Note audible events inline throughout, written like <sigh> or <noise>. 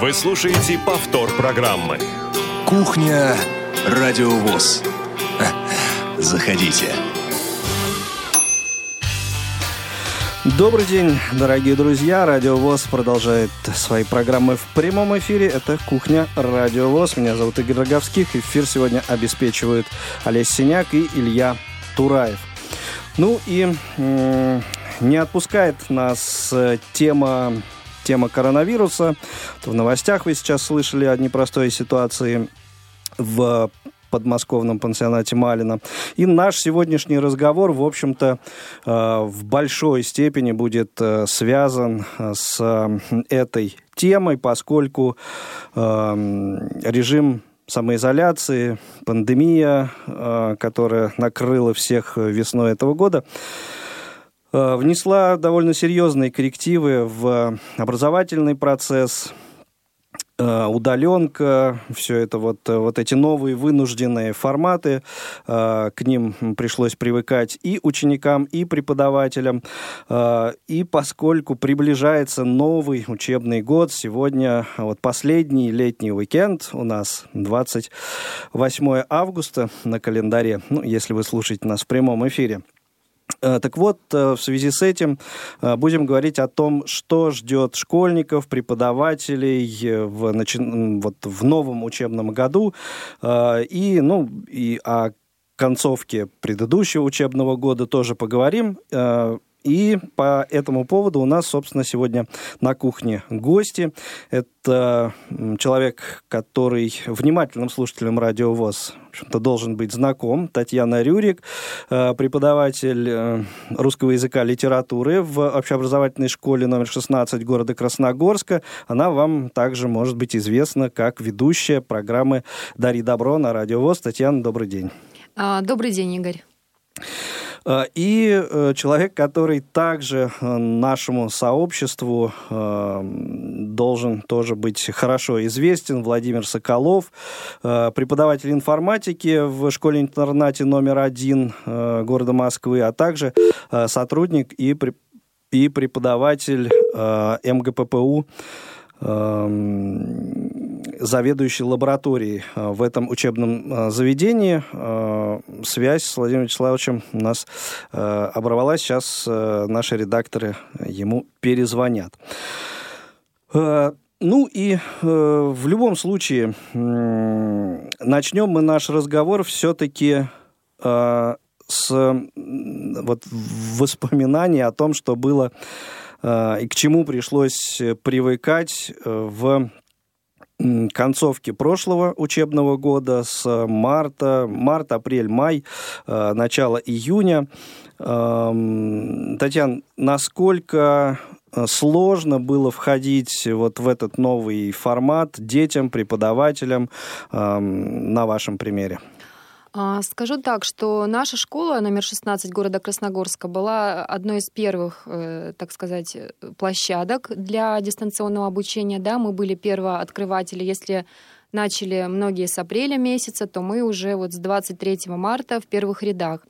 Вы слушаете повтор программы. Кухня Радиовоз. Заходите. Добрый день, дорогие друзья. Радио ВОЗ продолжает свои программы в прямом эфире. Это «Кухня Радио ВОЗ». Меня зовут Игорь Роговских. Эфир сегодня обеспечивают Олесь Синяк и Илья Тураев. Ну и не отпускает нас э, тема, тема коронавируса. В новостях вы сейчас слышали о непростой ситуации в подмосковном пансионате Малина. И наш сегодняшний разговор, в общем-то, э, в большой степени будет э, связан с этой темой, поскольку режим самоизоляции, пандемия, которая накрыла всех весной этого года, Э, внесла довольно серьезные коррективы в образовательный процесс, э, удаленка, все это вот, э, вот эти новые вынужденные форматы, к ним пришлось привыкать и ученикам, и преподавателям. И поскольку приближается новый учебный год, сегодня вот последний летний уикенд у нас 28 августа на календаре, ну, если вы слушаете нас в прямом эфире – Э, так вот, э, в связи с этим э, будем говорить о том, что ждет школьников, преподавателей в, вот, в новом учебном году, и, ну, и о концовке предыдущего учебного года тоже поговорим. И по этому поводу у нас, собственно, сегодня на кухне гости. Это человек, который внимательным слушателям Радио ВОЗ общем-то, должен быть знаком. Татьяна Рюрик, э, преподаватель э, русского языка литературы в общеобразовательной школе номер 16 города Красногорска. Она вам также может быть известна как ведущая программы «Дари добро» на Радио ВОЗ. Татьяна, добрый день. А, добрый день, Игорь. Э, и э, человек, который также э, нашему сообществу должен тоже быть хорошо известен, Владимир Соколов, преподаватель информатики в школе-интернате номер один города Москвы, а также сотрудник и, и преподаватель МГППУ заведующий лабораторией э, в этом учебном э, заведении. Э, связь с Владимиром Вячеславовичем у нас оборвалась. Сейчас наши редакторы ему перезвонят. Ну и в любом случае начнем мы наш разговор все-таки с вот воспоминаний о том, что было и к чему пришлось привыкать э, в концовке прошлого учебного года с марта, март, апрель, май, э, начало июня. Эм, Татьяна, насколько э, сложно было входить вот в этот новый формат детям, преподавателям эм, на вашем примере? А, скажу так, что наша школа номер 16 города Красногорска была одной из первых, э, так сказать, площадок для дистанционного обучения. Да, мы были первооткрыватели. Если начали многие с апреля месяца, то мы уже вот с 23 марта в первых рядах.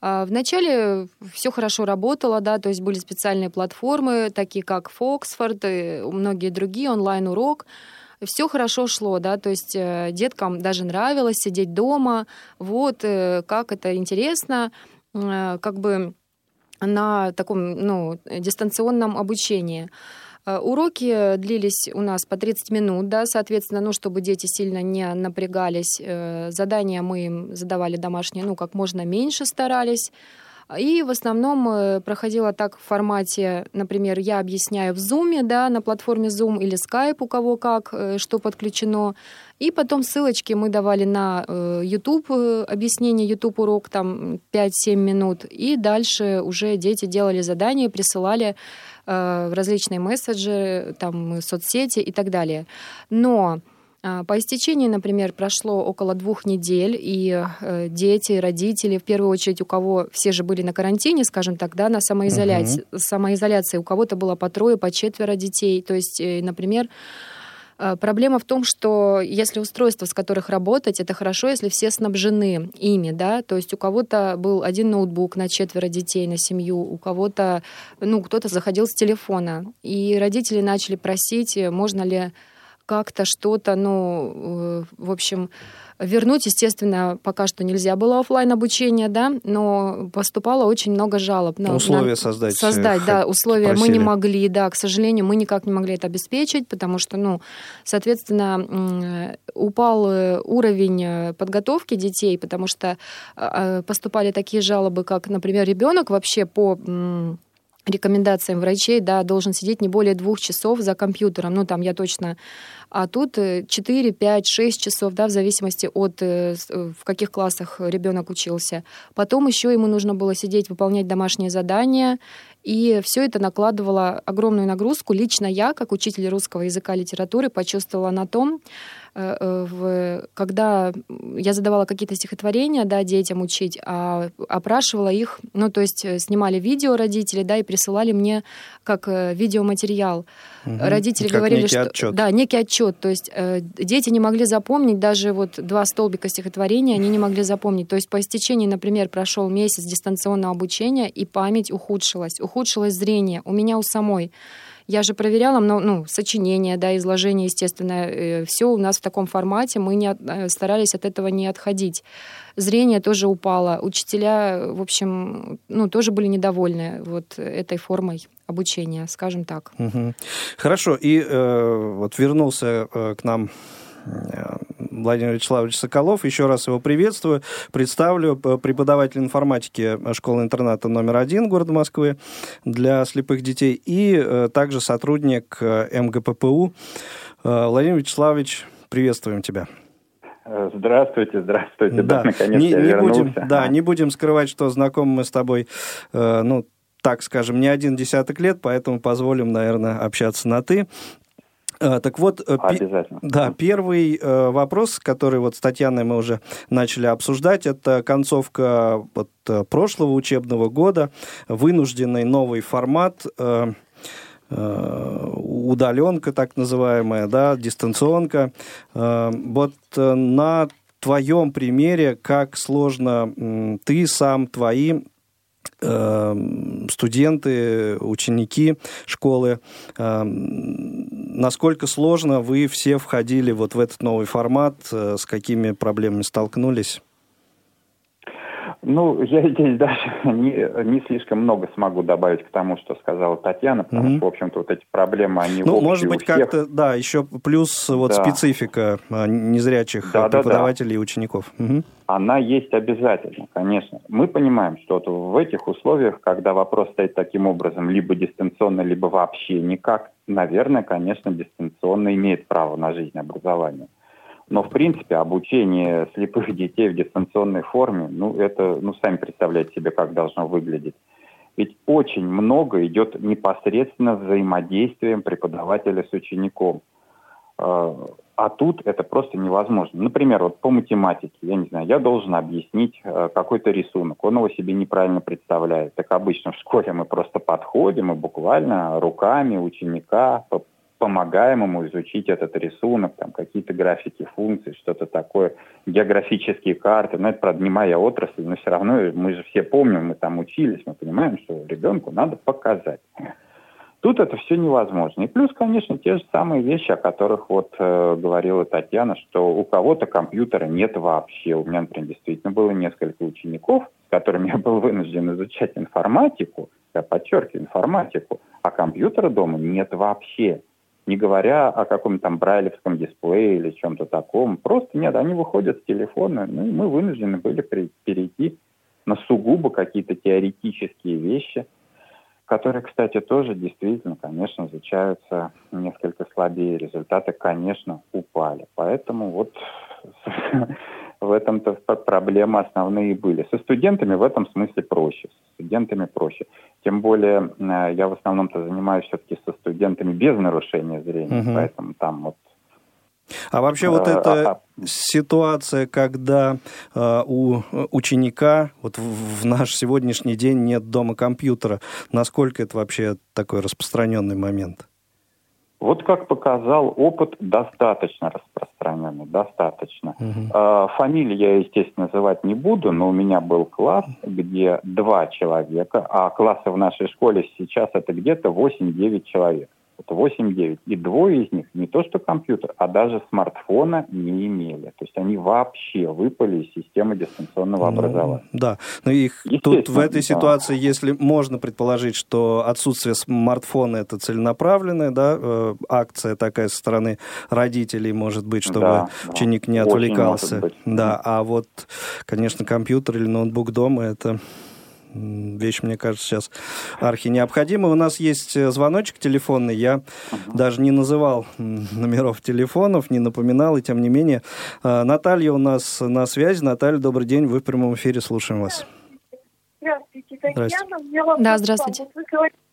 А, вначале все хорошо работало, да, то есть были специальные платформы, такие как Фоксфорд и многие другие, онлайн-урок все хорошо шло, да, то есть э, деткам даже нравилось сидеть дома, вот, э, как это интересно, э, как бы на таком, ну, дистанционном обучении. Уроки длились у нас по 30 минут, да, соответственно, ну, чтобы дети сильно не напрягались. Задания мы им задавали домашние, ну, как можно меньше старались. И в основном э, проходила так в формате, например, я объясняю в Zoom, да, на платформе Zoom или Skype, у кого как, э, что подключено. И потом ссылочки мы давали на э, YouTube, объяснение YouTube урок, там 5-7 минут. И дальше уже дети делали задания, присылали в различные месседжи, там, соцсети и так далее. Но по истечении, например, прошло около двух недель, и э, дети, родители, в первую очередь, у кого все же были на карантине, скажем так, да, на самоизоляции, uh-huh. самоизоляции, у кого-то было по трое, по четверо детей. То есть, э, например, э, Проблема в том, что если устройства, с которых работать, это хорошо, если все снабжены ими, да, то есть у кого-то был один ноутбук на четверо детей, на семью, у кого-то, ну, кто-то заходил с телефона, и родители начали просить, можно ли как-то что-то, ну, в общем, вернуть, естественно, пока что нельзя было офлайн обучение, да, но поступало очень много жалоб. На, условия на, создать. Создать, да, условия просили. мы не могли, да, к сожалению, мы никак не могли это обеспечить, потому что, ну, соответственно, упал э, уровень э, подготовки детей, потому что поступали такие жалобы, как, например, ребенок вообще по рекомендациям врачей, да, должен сидеть не более двух часов за компьютером. Ну, там я точно... А тут 4, 5, 6 часов, да, в зависимости от э, э, в каких классах ребенок учился. Потом еще ему нужно было сидеть, выполнять домашние задания, и все это накладывало огромную нагрузку. Лично я, как учитель русского языка и литературы, почувствовала на том, в, когда я задавала какие-то стихотворения, да, детям учить, а опрашивала их, ну, то есть э, снимали видео родители, да, и присылали мне как видеоматериал. Угу. Родители как говорили, некий что... Отчет. Да, некий отчет. То есть э, дети не могли запомнить даже вот два столбика стихотворения, они не могли запомнить. То есть по истечении, например, прошел месяц дистанционного обучения, и память ухудшилась. Ухудшилось зрение. У меня у самой. Я же проверяла, ну, ну сочинение, да, изложение, естественно, э, все у нас в таком формате, мы не, э, старались от этого не отходить. Зрение тоже упало, учителя, в общем, ну, тоже были недовольны вот этой формой обучения, скажем так. Угу. Хорошо, и э, вот вернулся э, к нам Э, Владимир Вячеславович Соколов. Еще раз его приветствую. Представлю э, преподаватель информатики школы-интерната номер один города Москвы для слепых детей и э, также сотрудник МГППУ. Владимир Вячеславович, приветствуем тебя. Здравствуйте, здравствуйте. Да, да наконец не, я не вернулся. Будем, да, не будем скрывать, что знакомы мы с тобой, ну, так скажем, не один десяток лет, поэтому позволим, наверное, общаться на «ты». А, так вот, э, Обязательно. да, первый э, вопрос, который вот с Татьяной мы уже начали обсуждать, это концовка вот, э, прошлого учебного года, вынужденный новый формат, удаленка так называемая, да, дистанционка. Вот на твоем примере, как сложно ты сам, твои студенты, ученики школы, эм, насколько сложно вы все входили вот в этот новый формат, э, с какими проблемами столкнулись? Ну, я здесь даже <laughs> не, не слишком много смогу добавить к тому, что сказала Татьяна, потому mm-hmm. что, в общем-то, вот эти проблемы, они Ну, может быть, как-то, да, еще плюс вот да. специфика а, незрячих да, преподавателей да, да. и учеников. Угу. Она есть обязательно, конечно. Мы понимаем, что вот в этих условиях, когда вопрос стоит таким образом, либо дистанционно, либо вообще никак, наверное, конечно, дистанционно имеет право на жизнь образования. Но, в принципе, обучение слепых детей в дистанционной форме, ну, это, ну, сами представляете себе, как должно выглядеть. Ведь очень много идет непосредственно взаимодействием преподавателя с учеником. А, а тут это просто невозможно. Например, вот по математике, я не знаю, я должен объяснить э, какой-то рисунок, он его себе неправильно представляет. Так обычно в школе мы просто подходим и буквально руками ученика помогаем ему изучить этот рисунок, там какие-то графики функций, что-то такое, географические карты. Но это, моя отрасль, но все равно мы же все помним, мы там учились, мы понимаем, что ребенку надо показать. Тут это все невозможно. И плюс, конечно, те же самые вещи, о которых вот э, говорила Татьяна, что у кого-то компьютера нет вообще. У меня, например, действительно было несколько учеников, с которыми <laughs> я был вынужден изучать информатику, я подчеркиваю, информатику, а компьютера дома нет вообще не говоря о каком-то там брайлевском дисплее или чем-то таком. Просто нет, они выходят с телефона, ну и мы вынуждены были перейти на сугубо какие-то теоретические вещи, которые, кстати, тоже действительно, конечно, изучаются несколько слабее. Результаты, конечно, упали. Поэтому вот <laughs> в этом-то проблемы основные были. Со студентами в этом смысле проще. С студентами проще. Тем более э, я в основном-то занимаюсь все-таки со студентами без нарушения зрения, угу. поэтому там вот а вообще вот э, эта а, ситуация, когда э, у ученика вот в, в наш сегодняшний день нет дома компьютера, насколько это вообще такой распространенный момент? Вот как показал опыт, достаточно распространенный, достаточно. Угу. Фамилии я, естественно, называть не буду, но у меня был класс, где два человека, а классы в нашей школе сейчас это где-то 8-9 человек. Это 8-9. И двое из них не то что компьютер, а даже смартфона не имели. То вообще выпали из системы дистанционного ну, образования. Да, но их тут в этой ситуации, да. если можно предположить, что отсутствие смартфона это целенаправленная да, э, акция такая со стороны родителей, может быть, чтобы да, ученик не отвлекался. Да, а вот, конечно, компьютер или ноутбук дома это вещь, мне кажется, сейчас архи необходима. У нас есть э, звоночек телефонный. Я uh-huh. даже не называл <laughs> номеров телефонов, не напоминал, и тем не менее. Э, Наталья у нас на связи. Наталья, добрый день. Вы в прямом эфире. Слушаем вас. Здравствуйте, Татьяна. Здравствуйте. Да, здравствуйте. Вот вы говорите, что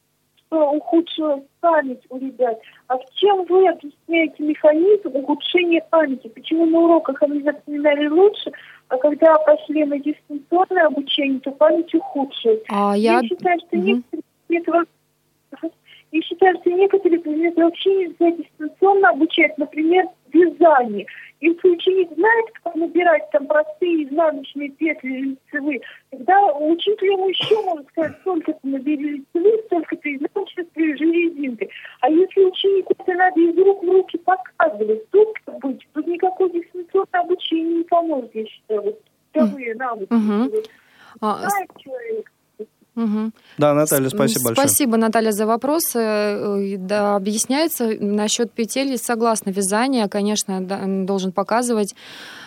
ухудшилась память у ребят. А чем вы объясняете механизм ухудшения памяти? Почему на уроках они запоминали лучше, а когда пошли на дистанционное обучение, то память ухудшилась. А я... я считаю, что угу. некоторые предметы... Я считаю, что некоторые предметы вообще нельзя дистанционно обучать, например, вязание. Если ученик знает, как набирать там простые изнаночные петли лицевые, тогда учитель ему еще может сказать, сколько ты набери лицевые, столько ты изнаночных привяжи резинкой. А если ученику это надо из рук в руки показывать, тут, быть, тут никакое дистанционное обучение не поможет, я считаю. Вот, вторые навыки. Угу. Знает человек, Угу. Да, Наталья, спасибо большое. Спасибо, Наталья, за вопрос. Э, да, объясняется насчет петель, согласна, вязание, конечно, должен показывать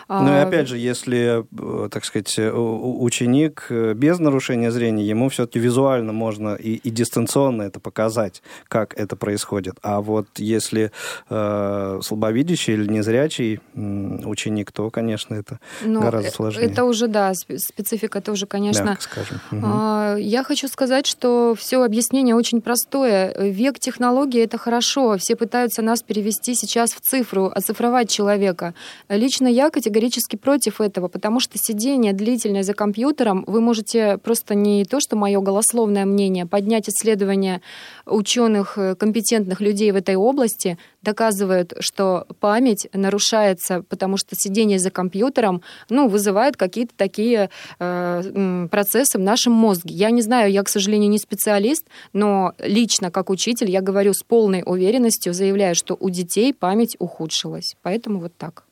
ну и а, опять же, если, э, так сказать, э, ученик э, без нарушения зрения, ему все-таки визуально можно и, и дистанционно это показать, как это происходит. А вот если э, слабовидящий или незрячий ученик, то, конечно, это ну, гораздо сложнее. Это уже, да, специфика тоже, конечно. Скажем. Угу. Я хочу сказать, что все объяснение очень простое. Век технологий — это хорошо. Все пытаются нас перевести сейчас в цифру, оцифровать человека. Лично я категорически категорически против этого, потому что сидение длительное за компьютером, вы можете просто не то, что мое голословное мнение, поднять исследования ученых, э, компетентных людей в этой области, доказывают, что память нарушается, потому что сидение за компьютером ну, вызывает какие-то такие э, процессы в нашем мозге. Я не знаю, я, к сожалению, не специалист, но лично как учитель я говорю с полной уверенностью, заявляю, что у детей память ухудшилась. Поэтому вот так.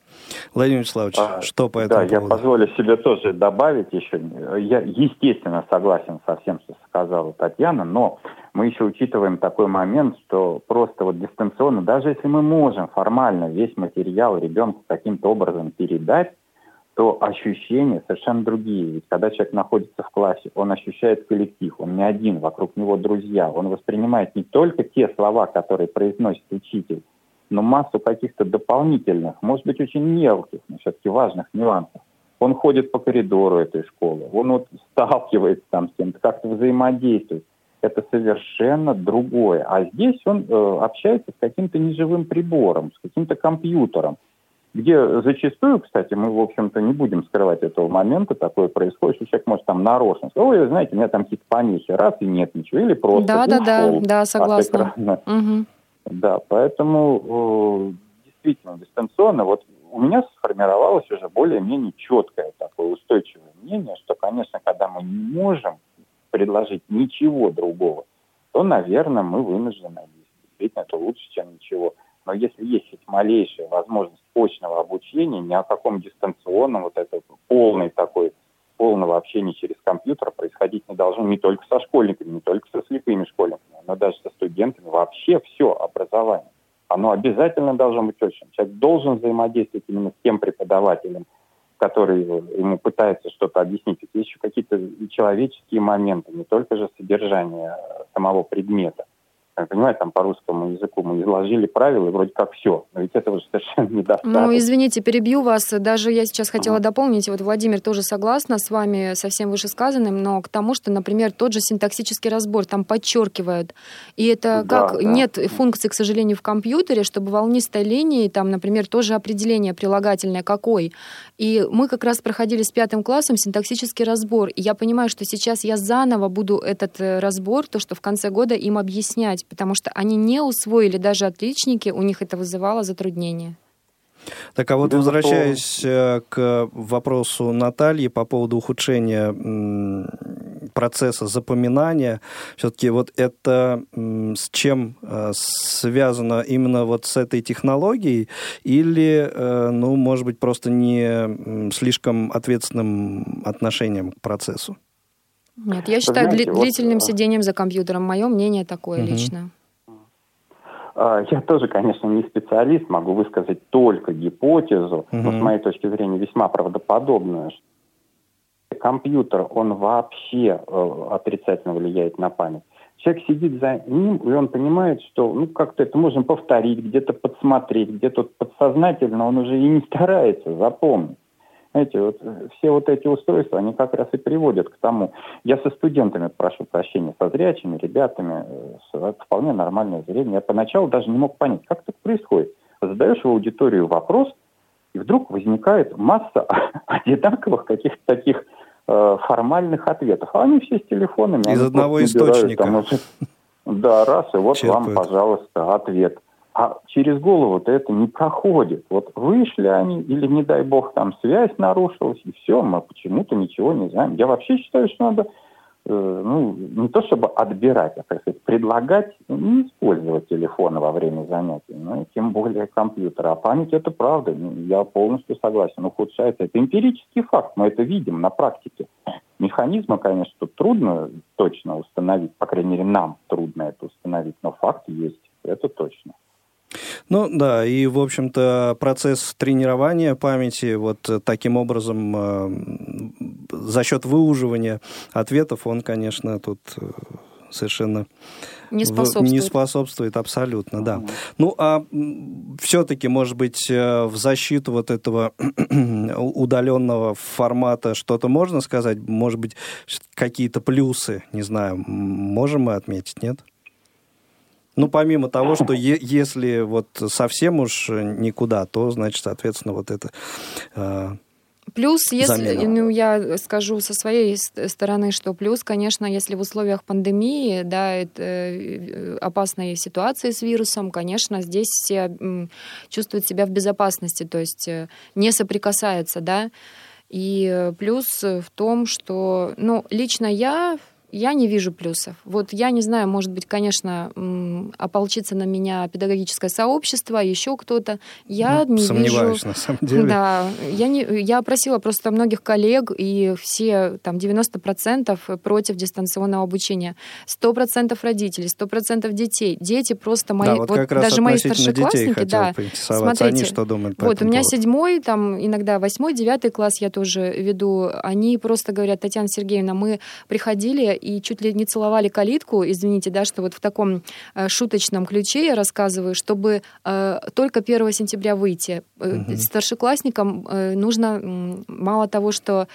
Владимир Вячеславович, а, что по этому Да, поводу? я позволю себе тоже добавить еще. Я, естественно, согласен со всем, что сказала Татьяна, но мы еще учитываем такой момент, что просто вот дистанционно, даже если мы можем формально весь материал ребенку каким-то образом передать, то ощущения совершенно другие. Ведь когда человек находится в классе, он ощущает коллектив, он не один, вокруг него друзья, он воспринимает не только те слова, которые произносит учитель, но массу каких-то дополнительных, может быть, очень мелких, но все-таки важных нюансов. Он ходит по коридору этой школы, он вот сталкивается там с кем-то, как-то взаимодействует. Это совершенно другое. А здесь он э, общается с каким-то неживым прибором, с каким-то компьютером, где зачастую, кстати, мы, в общем-то, не будем скрывать этого момента, такое происходит, что человек может там нарочно сказать, ой, знаете, у меня там какие-то помехи, раз и нет ничего, или просто да, да, да, да, согласна. Угу. Да, поэтому э, действительно дистанционно, вот у меня сформировалось уже более-менее четкое такое устойчивое мнение, что, конечно, когда мы не можем предложить ничего другого, то, наверное, мы вынуждены действительно это лучше, чем ничего. Но если есть хоть малейшая возможность очного обучения, ни о каком дистанционном, вот это полный такой полного общения через компьютер происходить не должно не только со школьниками, не только со слепыми школьниками, но даже со студентами. Вообще все образование. Оно обязательно должно быть очень. Человек должен взаимодействовать именно с тем преподавателем, который ему пытается что-то объяснить. Есть еще какие-то человеческие моменты, не только же содержание самого предмета понимаете, там по русскому языку мы изложили правила, и вроде как все. Но ведь этого же совершенно недостаточно. Ну, извините, перебью вас. Даже я сейчас хотела дополнить, вот Владимир тоже согласна с вами со всем вышесказанным, но к тому, что, например, тот же синтаксический разбор там подчеркивают. И это да, как да. нет функции, к сожалению, в компьютере, чтобы волнистой линии, там, например, тоже определение прилагательное какой. И мы как раз проходили с пятым классом синтаксический разбор. И я понимаю, что сейчас я заново буду этот э, разбор, то, что в конце года им объяснять делать, потому что они не усвоили даже отличники, у них это вызывало затруднения. Так, а вот да, возвращаясь то... Э, к вопросу Натальи по поводу ухудшения процесса запоминания, все-таки вот это с чем э, связано именно вот с этой технологией или, э, ну, может быть, просто не слишком ответственным отношением к процессу? Нет, я считаю знаете, длительным вот, сидением за компьютером. Мое мнение такое угу. лично. А, я тоже, конечно, не специалист, могу высказать только гипотезу, угу. но с моей точки зрения весьма правдоподобную. Компьютер, он вообще э, отрицательно влияет на память. Человек сидит за ним, и он понимает, что ну как-то это можно повторить, где-то подсмотреть, где-то подсознательно он уже и не старается запомнить. Знаете, вот э, все вот эти устройства, они как раз и приводят к тому. Я со студентами прошу прощения, со зрячими ребятами, э, с вполне нормальное зрение. Я поначалу даже не мог понять, как так происходит. Задаешь в аудиторию вопрос, и вдруг возникает масса <laughs> одинаковых каких-то таких э, формальных ответов. А они все с телефонами. Из одного источника. Там, да, раз, и вот Черпают. вам, пожалуйста, ответ а через голову-то это не проходит. Вот вышли они, или, не дай бог, там связь нарушилась, и все, мы почему-то ничего не знаем. Я вообще считаю, что надо, э, ну, не то чтобы отбирать, а, как сказать, предлагать не использовать телефоны во время занятий, ну, и тем более компьютера. А память – это правда, ну, я полностью согласен, ухудшается. Это эмпирический факт, мы это видим на практике. Механизмы, конечно, тут трудно точно установить, по крайней мере, нам трудно это установить, но факт есть, это точно. Ну да, и, в общем-то, процесс тренирования памяти вот таким образом э, за счет выуживания ответов, он, конечно, тут э, совершенно не способствует. Не способствует абсолютно, да. Ну, а все-таки, может быть, э, в защиту вот этого <clears throat> удаленного формата что-то можно сказать? Может быть, какие-то плюсы, не знаю, можем мы отметить, нет? Ну, помимо того, что <laughs> если вот совсем уж никуда, то, значит, соответственно, вот это... Э, Плюс, если, ну, я скажу со своей стороны, что плюс, конечно, если в условиях пандемии, да, это, э, опасной ситуации с вирусом, конечно, здесь все чувствуют себя в безопасности, то есть э, не соприкасаются, да. И плюс в том, что, ну, лично я я не вижу плюсов. Вот я не знаю, может быть, конечно, ополчиться на меня педагогическое сообщество, еще кто-то. Я ну, не сомневаюсь, вижу... на самом <laughs> деле. Да, я, не, я просила просто многих коллег, и все, там, 90% против дистанционного обучения. 100% родителей, 100% детей. Дети просто мои... Да, вот, вот даже мои старшеклассники, да, смотрите, они что думают по Вот, у меня поводу? седьмой, там, иногда восьмой, девятый класс я тоже веду. Они просто говорят, Татьяна Сергеевна, мы приходили и чуть ли не целовали калитку, извините, да, что вот в таком э, шуточном ключе я рассказываю, чтобы э, только 1 сентября выйти. Угу. Старшеклассникам нужно мало того, что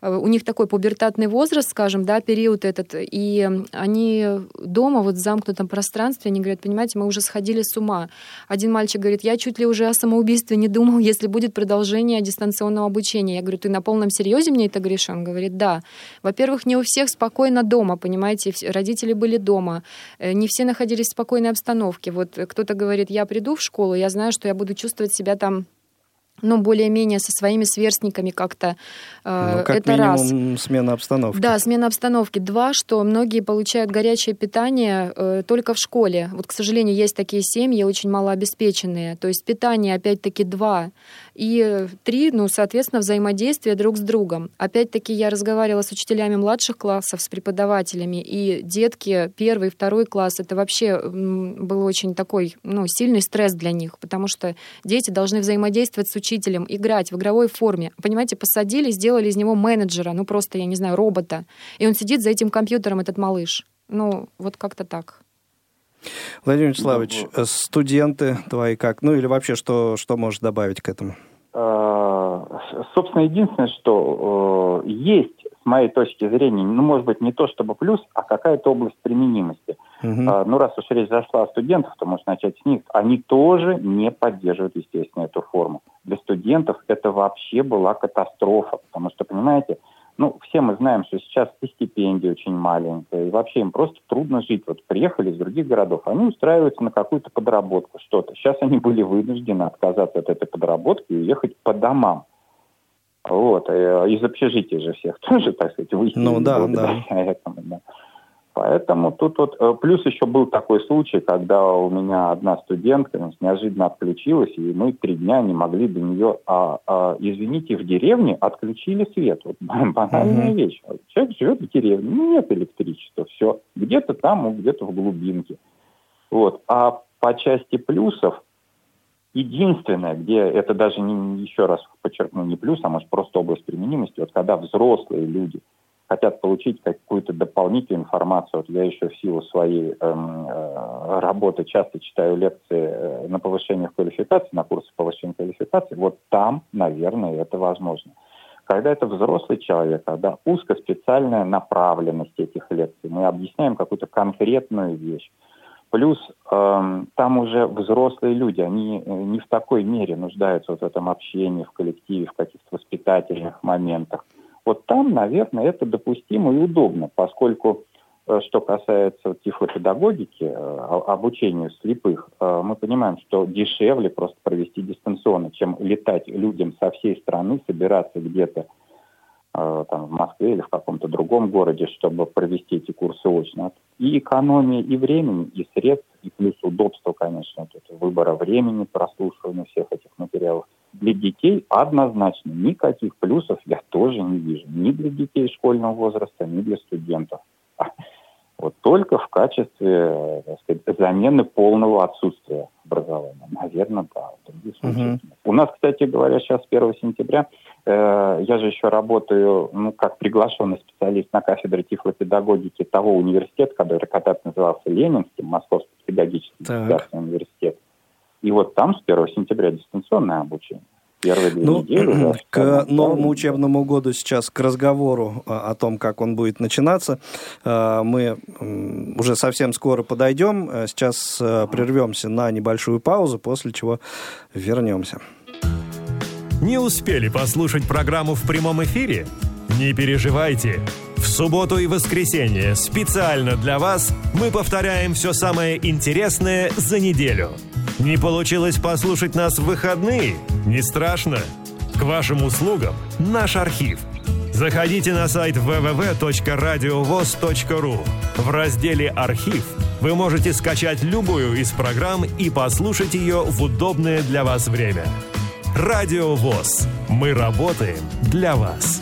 у них такой пубертатный возраст, скажем, да, период этот, и они дома вот в замкнутом пространстве, они говорят, понимаете, мы уже сходили с ума. Один мальчик говорит, я чуть ли уже о самоубийстве не думал, <laughs> если будет продолжение дистанционного обучения. Я говорю, ты на полном серьезе мне это говоришь? Он говорит, да. Во-первых, не у всех спокойно дома, понимаете, родители были дома, э, не все находились в спокойной обстановке. Вот кто-то говорит, я приду в школу, я знаю, что я буду чувствовать себя там ну, более-менее со своими сверстниками как-то. Э, ну, как это минимум раз. смена обстановки. Да, смена обстановки. Два, что многие получают горячее питание э, только в школе. Вот, к сожалению, есть такие семьи, очень малообеспеченные. То есть питание, опять-таки, два. И три, ну, соответственно, взаимодействие друг с другом. Опять-таки, я разговаривала с учителями младших классов, с преподавателями, и детки первый, второй класс, это вообще был очень такой, ну, сильный стресс для них, потому что дети должны взаимодействовать с учителем, играть в игровой форме. Понимаете, посадили, сделали из него менеджера, ну, просто, я не знаю, робота. И он сидит за этим компьютером, этот малыш. Ну, вот как-то так. Владимир Вячеславович, ну, студенты твои как? Ну или вообще, что, что можешь добавить к этому? Э, собственно, единственное, что э, есть, с моей точки зрения, ну, может быть, не то чтобы плюс, а какая-то область применимости. Угу. Ну, раз уж речь зашла о студентах, то можно начать с них. Они тоже не поддерживают, естественно, эту форму. Для студентов это вообще была катастрофа, потому что, понимаете, ну, все мы знаем, что сейчас и стипендия очень маленькая, и вообще им просто трудно жить. Вот приехали из других городов, они устраиваются на какую-то подработку, что-то. Сейчас они были вынуждены отказаться от этой подработки и уехать по домам. Вот, из общежития же всех <laughs> тоже, так сказать, выселили ну, да, да. этому. Да. Поэтому тут вот... Э, плюс еще был такой случай, когда у меня одна студентка неожиданно отключилась, и мы три дня не могли до нее... А, а, извините, в деревне отключили свет. Вот <laughs> банальная mm-hmm. вещь. Человек живет в деревне, ну нет электричества, все. Где-то там, где-то в глубинке. Вот. А по части плюсов, единственное, где это даже не, еще раз подчеркну, не плюс, а может просто область применимости, вот когда взрослые люди – хотят получить какую-то дополнительную информацию. Вот я еще в силу своей эм, э, работы часто читаю лекции э, на повышение квалификации, на курсы повышения квалификации. Вот там, наверное, это возможно. Когда это взрослый человек, когда узкоспециальная направленность этих лекций, мы объясняем какую-то конкретную вещь. Плюс э, там уже взрослые люди, они э, не в такой мере нуждаются вот в этом общении, в коллективе, в каких-то воспитательных моментах. Вот там, наверное, это допустимо и удобно, поскольку э, что касается тифлопедагогики, э, обучению слепых, э, мы понимаем, что дешевле просто провести дистанционно, чем летать людям со всей страны, собираться где-то там, в Москве или в каком-то другом городе, чтобы провести эти курсы очно. И экономия и времени, и средств, и плюс удобство, конечно, тут выбора времени, прослушивания всех этих материалов для детей однозначно никаких плюсов я тоже не вижу. Ни для детей школьного возраста, ни для студентов. <laughs> Вот только в качестве так сказать, замены полного отсутствия образования. Наверное, да. Угу. У нас, кстати говоря, сейчас 1 сентября, э, я же еще работаю ну, как приглашенный специалист на кафедре тифлопедагогики того университета, который когда-то назывался Ленинским, Московский педагогический государственный университет. И вот там с 1 сентября дистанционное обучение. Первые две ну, недели. Да, к новому учебному году сейчас, к разговору о том, как он будет начинаться, а, мы уже совсем скоро подойдем. А, сейчас прервемся на небольшую паузу, после чего вернемся. Не успели послушать программу в прямом эфире? Не переживайте. В субботу и воскресенье специально для вас мы повторяем все самое интересное за неделю – не получилось послушать нас в выходные? Не страшно. К вашим услугам наш архив. Заходите на сайт www.radiovoz.ru. В разделе «Архив» вы можете скачать любую из программ и послушать ее в удобное для вас время. Радио ВОЗ. Мы работаем для вас.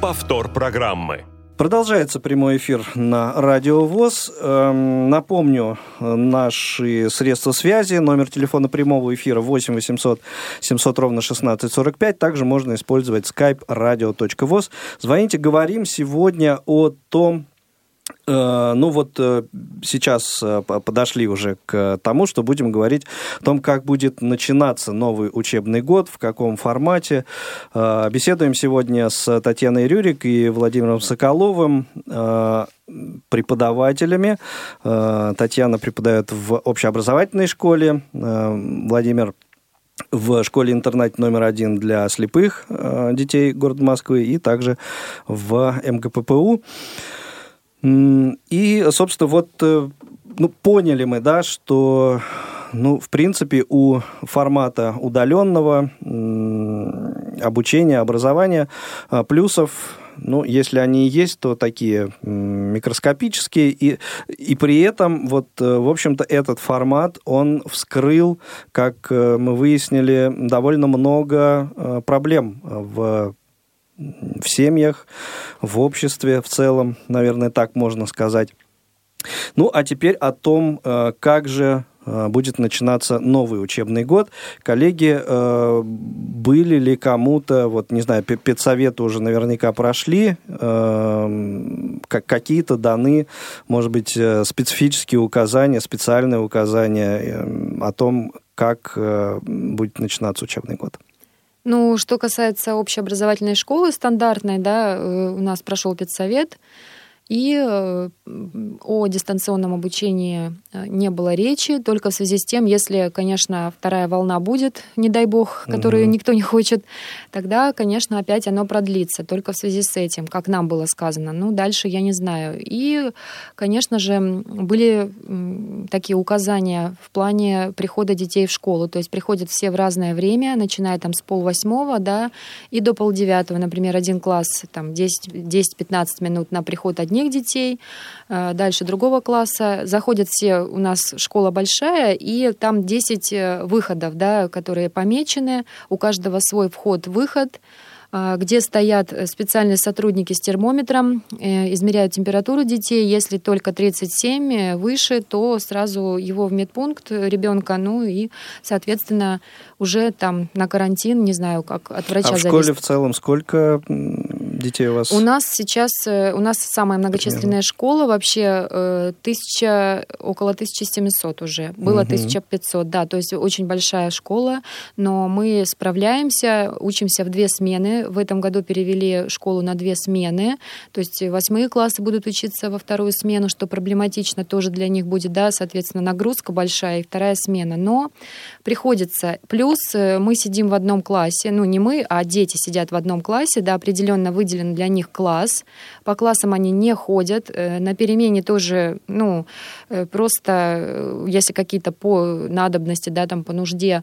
Повтор программы. Продолжается прямой эфир на Радио ВОЗ. Эм, напомню, наши средства связи. Номер телефона прямого эфира 8 800 700 ровно 1645. Также можно использовать skype radio.voz. Звоните, говорим сегодня о том, Э, ну вот э, сейчас э, подошли уже к тому, что будем говорить о том, как будет начинаться новый учебный год, в каком формате. Беседуем сегодня с Татьяной Рюрик и Владимиром Соколовым, преподавателями. Татьяна преподает в общеобразовательной школе, Владимир в школе-интернате номер один для слепых детей города Москвы и также в МГППУ. И, собственно, вот э, ну, поняли мы, да, что, ну, в принципе, у формата удаленного обучения, образования а, плюсов ну, если они и есть, то такие микроскопические, и, и при этом, вот, э, в общем-то, этот формат, он вскрыл, как э, мы выяснили, довольно много проблем в в семьях, в обществе в целом, наверное, так можно сказать. Ну, а теперь о том, э, как же э, будет начинаться новый учебный год. Коллеги, э, были ли кому-то, вот не знаю, педсоветы уже наверняка прошли, какие-то даны, может быть, специфические указания, специальные указания о том, как будет начинаться учебный год? Ну, что касается общеобразовательной школы стандартной, да, э, у нас прошел педсовет, и э, о дистанционном обучении не было речи, только в связи с тем, если, конечно, вторая волна будет, не дай бог, которую угу. никто не хочет, тогда, конечно, опять оно продлится, только в связи с этим, как нам было сказано. Ну, дальше я не знаю. И, конечно же, были такие указания в плане прихода детей в школу, то есть приходят все в разное время, начиная там с полвосьмого, да, и до полдевятого, например, один класс, там, 10-15 минут на приход одних детей, э, дальше другого класса, заходят все, у нас школа большая, и там 10 э, выходов, да, которые помечены, у каждого свой вход-выход, а, где стоят э, специальные сотрудники с термометром, э, измеряют температуру детей. Если только 37 э, выше, то сразу его в медпункт ребенка, ну и, соответственно, уже там на карантин, не знаю, как от врача а в зависит. школе в целом сколько детей у вас? У нас сейчас, у нас самая многочисленная Примерно. школа, вообще тысяча, около 1700 уже. Было угу. 1500, да, то есть очень большая школа, но мы справляемся, учимся в две смены в этом году перевели школу на две смены, то есть восьмые классы будут учиться во вторую смену, что проблематично тоже для них будет, да, соответственно, нагрузка большая и вторая смена. Но приходится. Плюс э, мы сидим в одном классе, ну не мы, а дети сидят в одном классе, да, определенно выделен для них класс. По классам они не ходят. Э, на перемене тоже, ну, э, просто если какие-то по надобности, да, там по нужде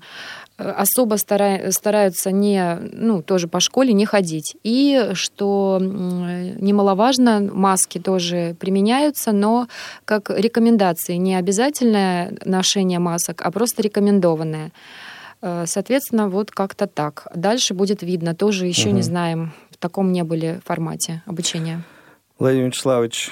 особо стараются не, ну, тоже по школе не ходить. И, что немаловажно, маски тоже применяются, но как рекомендации, не обязательное ношение масок, а просто рекомендованное. Э, соответственно, вот как-то так. Дальше будет видно. Тоже еще угу. не знаем. В таком не были формате обучения. Владимир Вячеславович,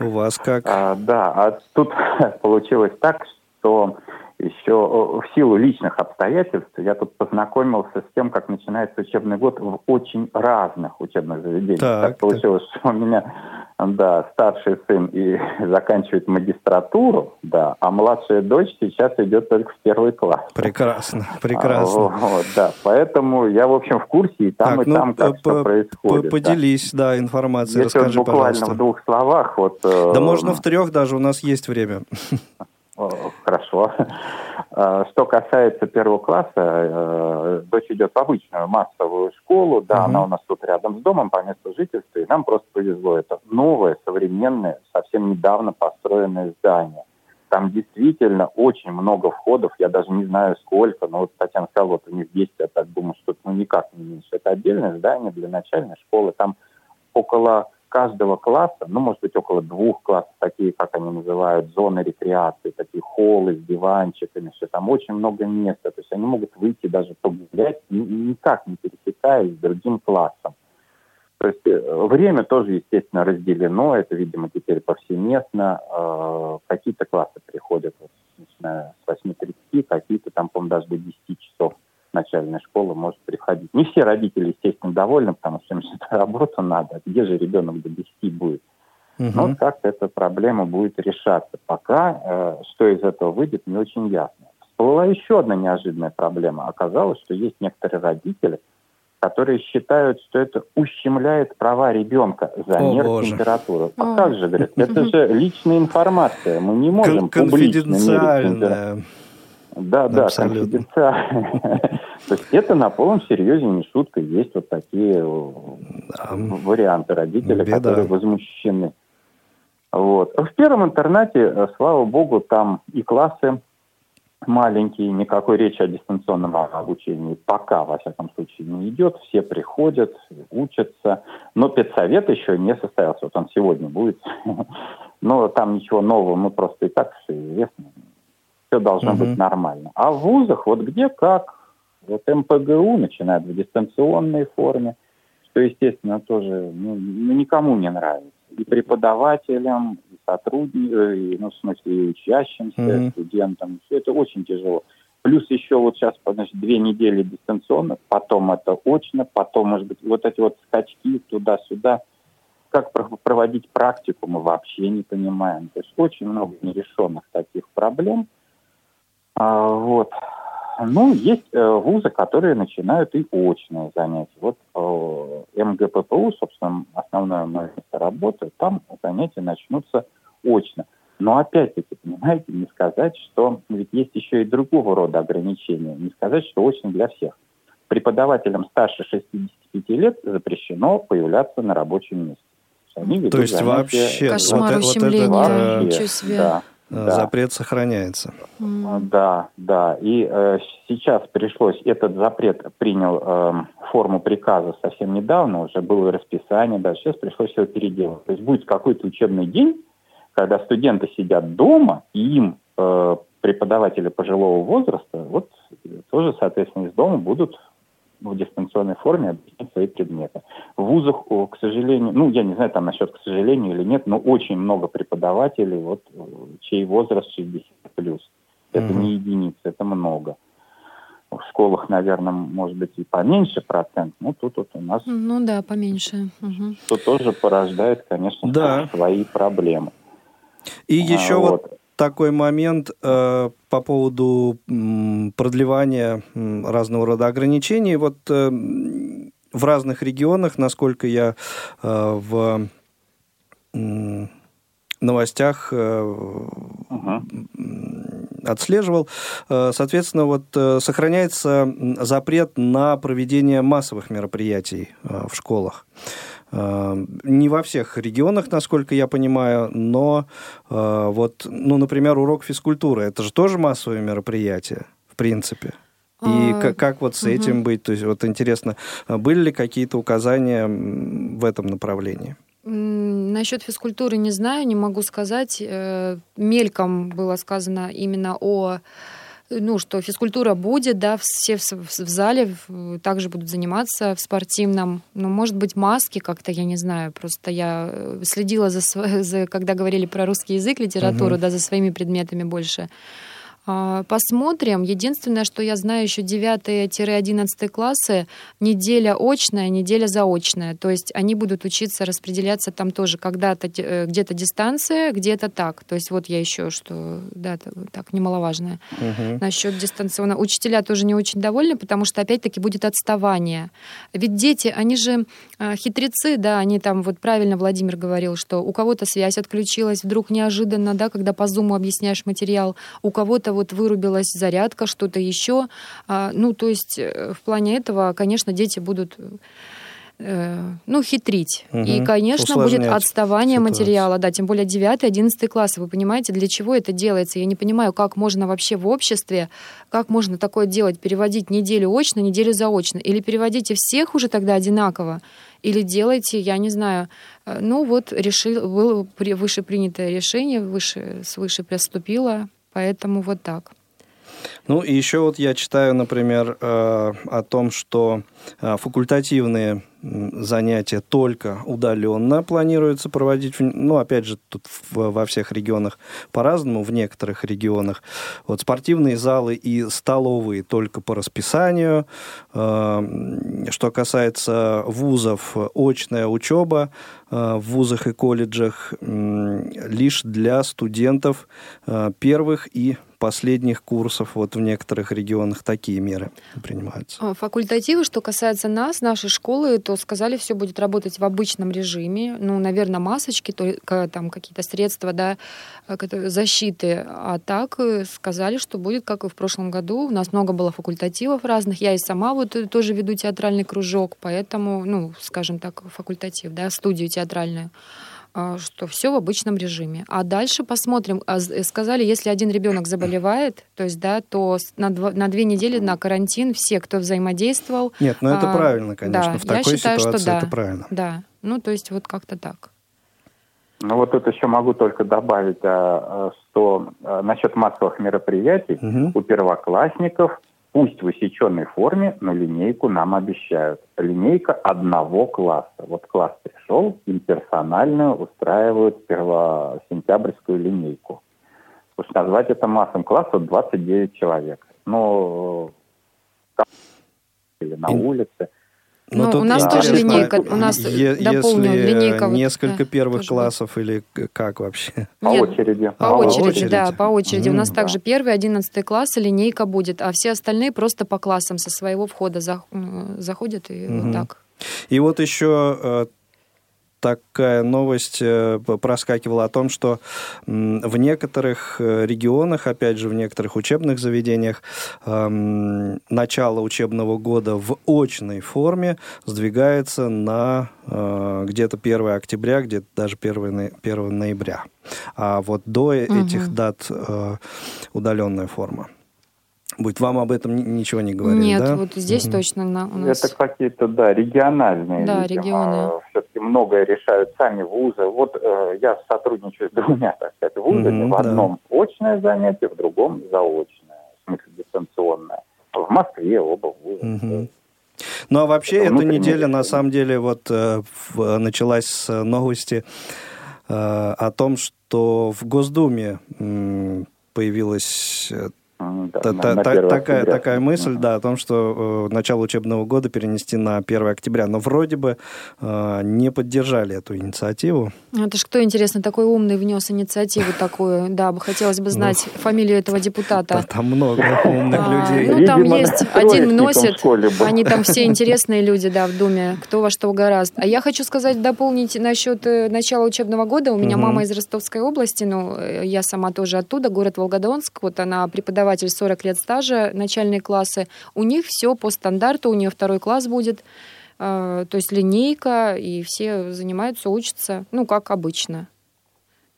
у вас как? А, да, а тут <laughs> получилось так, что еще в силу личных обстоятельств я тут познакомился с тем, как начинается учебный год в очень разных учебных заведениях. Так, так получилось, так. что у меня да, старший сын и <laughs> заканчивает магистратуру, да, а младшая дочь сейчас идет только в первый класс. Прекрасно, прекрасно. А, вот, да, поэтому я, в общем, в курсе и там, так, и ну, там, как по, что происходит. Поделись, да, да информацией, Если расскажи, вот буквально пожалуйста. в двух словах. Вот, да э, можно в трех даже, у нас есть время. <laughs> Хорошо. А, что касается первого класса, э, дочь идет в обычную массовую школу, да, угу. она у нас тут рядом с домом по месту жительства, и нам просто повезло. Это новое, современное, совсем недавно построенное здание. Там действительно очень много входов, я даже не знаю сколько, но вот Татьяна сказала, вот у них 10, я так думаю, что ну никак не меньше. Это отдельное здание для начальной школы, там около каждого класса, ну, может быть, около двух классов, такие, как они называют, зоны рекреации, такие холлы с диванчиками, все там очень много места. То есть они могут выйти даже погулять, никак не пересекаясь с другим классом. То есть э, время тоже, естественно, разделено, это, видимо, теперь повсеместно. Э, какие-то классы приходят, начиная с 8.30, какие-то там, по-моему, даже до 10 часов начальная школа может приходить. Не все родители, естественно, довольны, потому что им что-то работу надо. Где же ребенок до 10 будет? Угу. Но как-то эта проблема будет решаться. Пока э, что из этого выйдет, не очень ясно. Всплыла еще одна неожиданная проблема. Оказалось, что есть некоторые родители, которые считают, что это ущемляет права ребенка за меру температуры. А как же, говорят, это же личная информация. Мы не можем публично мерить температуру. Да, да, конфиденциально. То есть это на полном серьезе не шутка. Есть вот такие варианты родителей, которые возмущены. Вот. В первом интернате, э, слава богу, там и классы маленькие, никакой речи о дистанционном обучении пока, во всяком случае, не идет. Все приходят, учатся. Но педсовет еще не состоялся. Вот он сегодня будет. <laughs> Но там ничего нового, мы просто и так все известно все должно угу. быть нормально. А в вузах вот где как, вот МПГУ начинает в дистанционной форме, что, естественно, тоже ну, ну, никому не нравится. И преподавателям, и сотрудникам, и, ну, в смысле, и учащимся, mm студентам. Все это очень тяжело. Плюс еще вот сейчас, значит, две недели дистанционно, потом это очно, потом, может быть, вот эти вот скачки туда-сюда. Как проводить практику, мы вообще не понимаем. То есть очень много нерешенных таких проблем – вот. Ну, есть э, вузы, которые начинают и очные занятия. Вот э, МГППУ, собственно, основное мое место работы, там занятия начнутся очно. Но опять-таки, понимаете, не сказать, что ведь есть еще и другого рода ограничения. Не сказать, что очень для всех. Преподавателям старше 65 лет запрещено появляться на рабочем месте. Они То есть вообще... Кошмар, вот, ущемление, вот это, вообще, себе. Да. Да. Запрет сохраняется. Да, да. И э, сейчас пришлось, этот запрет принял э, форму приказа совсем недавно, уже было расписание, да, сейчас пришлось его переделать. То есть будет какой-то учебный день, когда студенты сидят дома, и им э, преподаватели пожилого возраста, вот тоже, соответственно, из дома будут в дистанционной форме объяснять свои предметы. В вузах, к сожалению, ну, я не знаю, там насчет к сожалению или нет, но очень много преподавателей, вот, чей возраст 60 плюс. Это mm-hmm. не единицы, это много. В школах, наверное, может быть и поменьше процент, но тут вот у нас... Ну да, поменьше. Угу. Что тоже порождает, конечно, да. свои проблемы. И а, еще вот, вот такой момент э, по поводу м, продлевания м, разного рода ограничений. Вот э, в разных регионах, насколько я э, в м, новостях э, угу. отслеживал, э, соответственно, вот э, сохраняется запрет на проведение массовых мероприятий э, в школах. Э, не во всех регионах, насколько я понимаю, но э, вот, ну, например, урок физкультуры, это же тоже массовое мероприятие, в принципе. И а, как, как вот с угу. этим быть? То есть вот интересно, были ли какие-то указания в этом направлении? Насчет физкультуры не знаю, не могу сказать. Э, мельком было сказано именно о ну, что физкультура будет, да, все в, в зале также будут заниматься в спортивном. Ну, может быть, маски как-то, я не знаю. Просто я э, следила за, <laughs> за когда говорили про русский язык, литературу, uh-huh. да, за своими предметами больше. А, посмотрим. Единственное, что я знаю, еще 9-11 классы неделя очная, неделя заочная. То есть они будут учиться распределяться там тоже когда-то э, где-то дистанция, где-то так. То есть вот я еще что, да, так немаловажное. Угу. Насчет дистанционного. Учителя тоже не очень довольны, потому что опять-таки будет отставание. Ведь дети, они же а, хитрецы, да, они там, вот правильно Владимир говорил, что у кого-то связь отключилась вдруг неожиданно, да, когда по зуму объясняешь материал, у кого-то вот вырубилась зарядка, что-то еще. А, ну, то есть э, в плане этого, конечно, дети будут э, ну, хитрить. Угу. И, конечно, будет отставание ситуацию. материала, да, тем более 9-11 классы. Вы понимаете, для чего это делается? Я не понимаю, как можно вообще в обществе, как можно такое делать, переводить неделю очно, неделю заочно? Или переводите всех уже тогда одинаково? Или делайте, я не знаю, э, ну вот решил, было выше принятое решение, выше, свыше приступило, Поэтому вот так. Ну и еще вот я читаю, например, э, о том, что э, факультативные занятия только удаленно планируется проводить. Ну, опять же, тут во всех регионах по-разному, в некоторых регионах. Вот спортивные залы и столовые только по расписанию. Э, что касается вузов, очная учеба в вузах и колледжах лишь для студентов первых и последних курсов вот в некоторых регионах такие меры принимаются. А, факультативы, что касается нас, нашей школы, то сказали, все будет работать в обычном режиме. Ну, наверное, масочки, то, там какие-то средства да, э, защиты. А так э, сказали, что будет, как и в прошлом году. У нас много было факультативов разных. Я и сама вот э, тоже веду театральный кружок, поэтому, ну, скажем так, факультатив, да, студию театральную. А, что все в обычном режиме. А дальше посмотрим. А, сказали, если один ребенок заболевает, то есть, да, то на, два, на две недели на карантин все, кто взаимодействовал. Нет, ну это а, правильно, конечно. Да, в такой я считаю, ситуации что да, это правильно. Да, ну то есть вот как-то так. Ну вот тут еще могу только добавить, что насчет массовых мероприятий угу. у первоклассников – Пусть в усеченной форме, но линейку нам обещают. Линейка одного класса. Вот класс пришел, им персональную устраивают первосентябрьскую линейку. Пусть назвать это массовым классом 29 человек. Но или на улице – ну, ну у нас тоже линейка, у нас, е- дополню, если линейка. несколько да, первых классов или как вообще? По Нет, очереди. По, по очереди, очереди, да, по очереди. Mm, у нас да. также первый, одиннадцатый класс линейка будет, а все остальные просто по классам со своего входа заходят и mm-hmm. вот так. И вот еще э, такая новость э, проскакивала о том, что в некоторых э, регионах, опять же, в некоторых учебных заведениях начало учебного года в очной форме сдвигается на э, где-то 1 октября, где-то даже 1, 1 ноября. А вот до этих угу. дат удаленная форма будет. Вам об этом ничего не говорит, Нет, да? вот здесь mm точно на, у нас... Это какие-то, да, региональные. Да, видимо. регионы. Все-таки многое решают сами вузы. Вот э, я сотрудничаю с двумя, так сказать, вузами. Mm-hmm, в одном да. очное занятие, в другом заочное, в смысле дистанционное. В Москве оба вуза. Mm-hmm. Ну а вообще это эта неделя, на самом деле, вот э, в, началась с новости э, о том, что в Госдуме э, появилась да, та, на, на такая, такая мысль, да, о том, что э, начало учебного года перенести на 1 октября. Но вроде бы э, не поддержали эту инициативу. Это ж кто, интересно, такой умный внес инициативу такую? Да, бы хотелось бы знать ну, фамилию этого депутата. <laughs> Да, там много <laughs> умных а, людей. Ну, там есть, один вносит, они там все <laughs> интересные люди, да, в Думе, кто во что гораст. А я хочу сказать, дополнить насчет э, начала учебного года. У меня мама из Ростовской области, ну, э, я сама тоже оттуда, город Волгодонск, вот она преподаватель преподаватель 40 лет стажа, начальные классы, у них все по стандарту, у нее второй класс будет, э, то есть линейка, и все занимаются, учатся, ну, как обычно.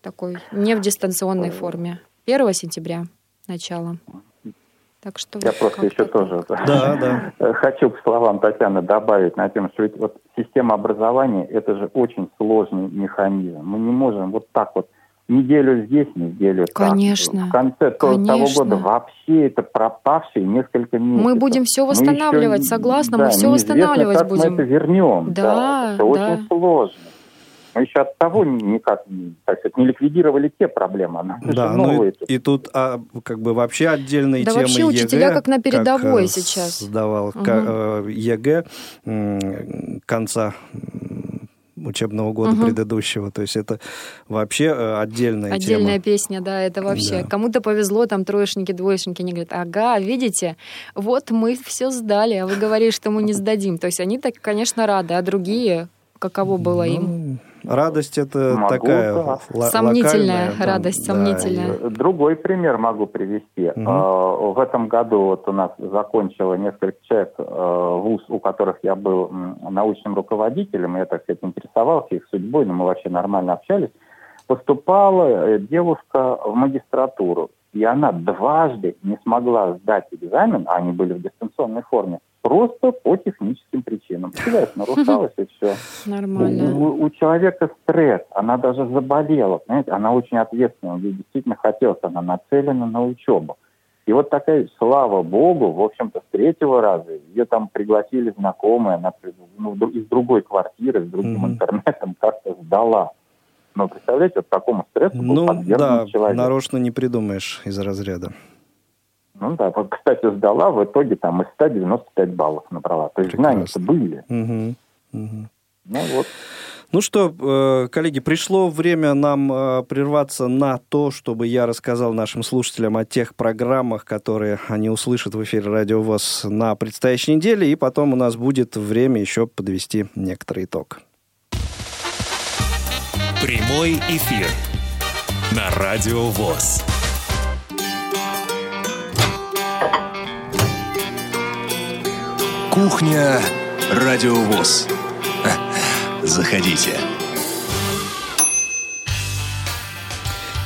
Такой, не в дистанционной форме. 1 сентября начало. Так что Я просто еще тоже да, да. хочу к словам Татьяны добавить на тему, что ведь вот система образования это же очень сложный механизм. Мы не можем вот так вот неделю здесь, неделю Конечно. там. В конце Конечно. того года вообще это пропавшие несколько месяцев. Мы будем все восстанавливать, еще, согласна, да, мы все восстанавливать как будем. мы это вернем. Да, да. Это да. очень сложно. Мы еще от того никак, так сказать, не ликвидировали те проблемы. Нам да, ну и, и тут а, как бы вообще отдельные да темы вообще учителя ЕГЭ, как на передовой как, сейчас. Сдавал угу. ЕГЭ конца учебного года угу. предыдущего. То есть это вообще э, отдельная Отдельная тема. песня, да, это вообще. Да. Кому-то повезло, там троечники, двоечники, они говорят, ага, видите, вот мы все сдали, а вы говорили, что мы не сдадим. То есть они так, конечно, рады, а другие, каково было ну, им? Радость это могу, такая да. сомнительная локальная, радость, да, сомнительная. Другой пример могу привести. Угу. В этом году вот у нас закончило несколько человек э, вуз, у которых я был научным руководителем, и я, так сказать, интересовался их судьбой, но мы вообще нормально общались. Поступала э, девушка в магистратуру, и она дважды не смогла сдать экзамен, а они были в дистанционной форме, Просто по техническим причинам. Связь нарушалась и все. Нормально. У, у человека стресс, она даже заболела, понимаете, она очень ответственна, ей действительно хотелось, она нацелена на учебу. И вот такая, слава богу, в общем-то, с третьего раза ее там пригласили знакомые, она ну, из другой квартиры, с другим mm-hmm. интернетом как-то сдала. Но представляете, вот такому стрессу ну, был подвергнут да, человек. нарочно не придумаешь из разряда. Ну да, вот, кстати, сдала в итоге там из 195 баллов набрала. То есть знания-то были. Угу. Угу. Ну вот. Ну что, э, коллеги, пришло время нам э, прерваться на то, чтобы я рассказал нашим слушателям о тех программах, которые они услышат в эфире Радио ВОЗ на предстоящей неделе, и потом у нас будет время еще подвести некоторый итог. Прямой эфир на Радио ВОЗ. Кухня Радиовоз. Заходите.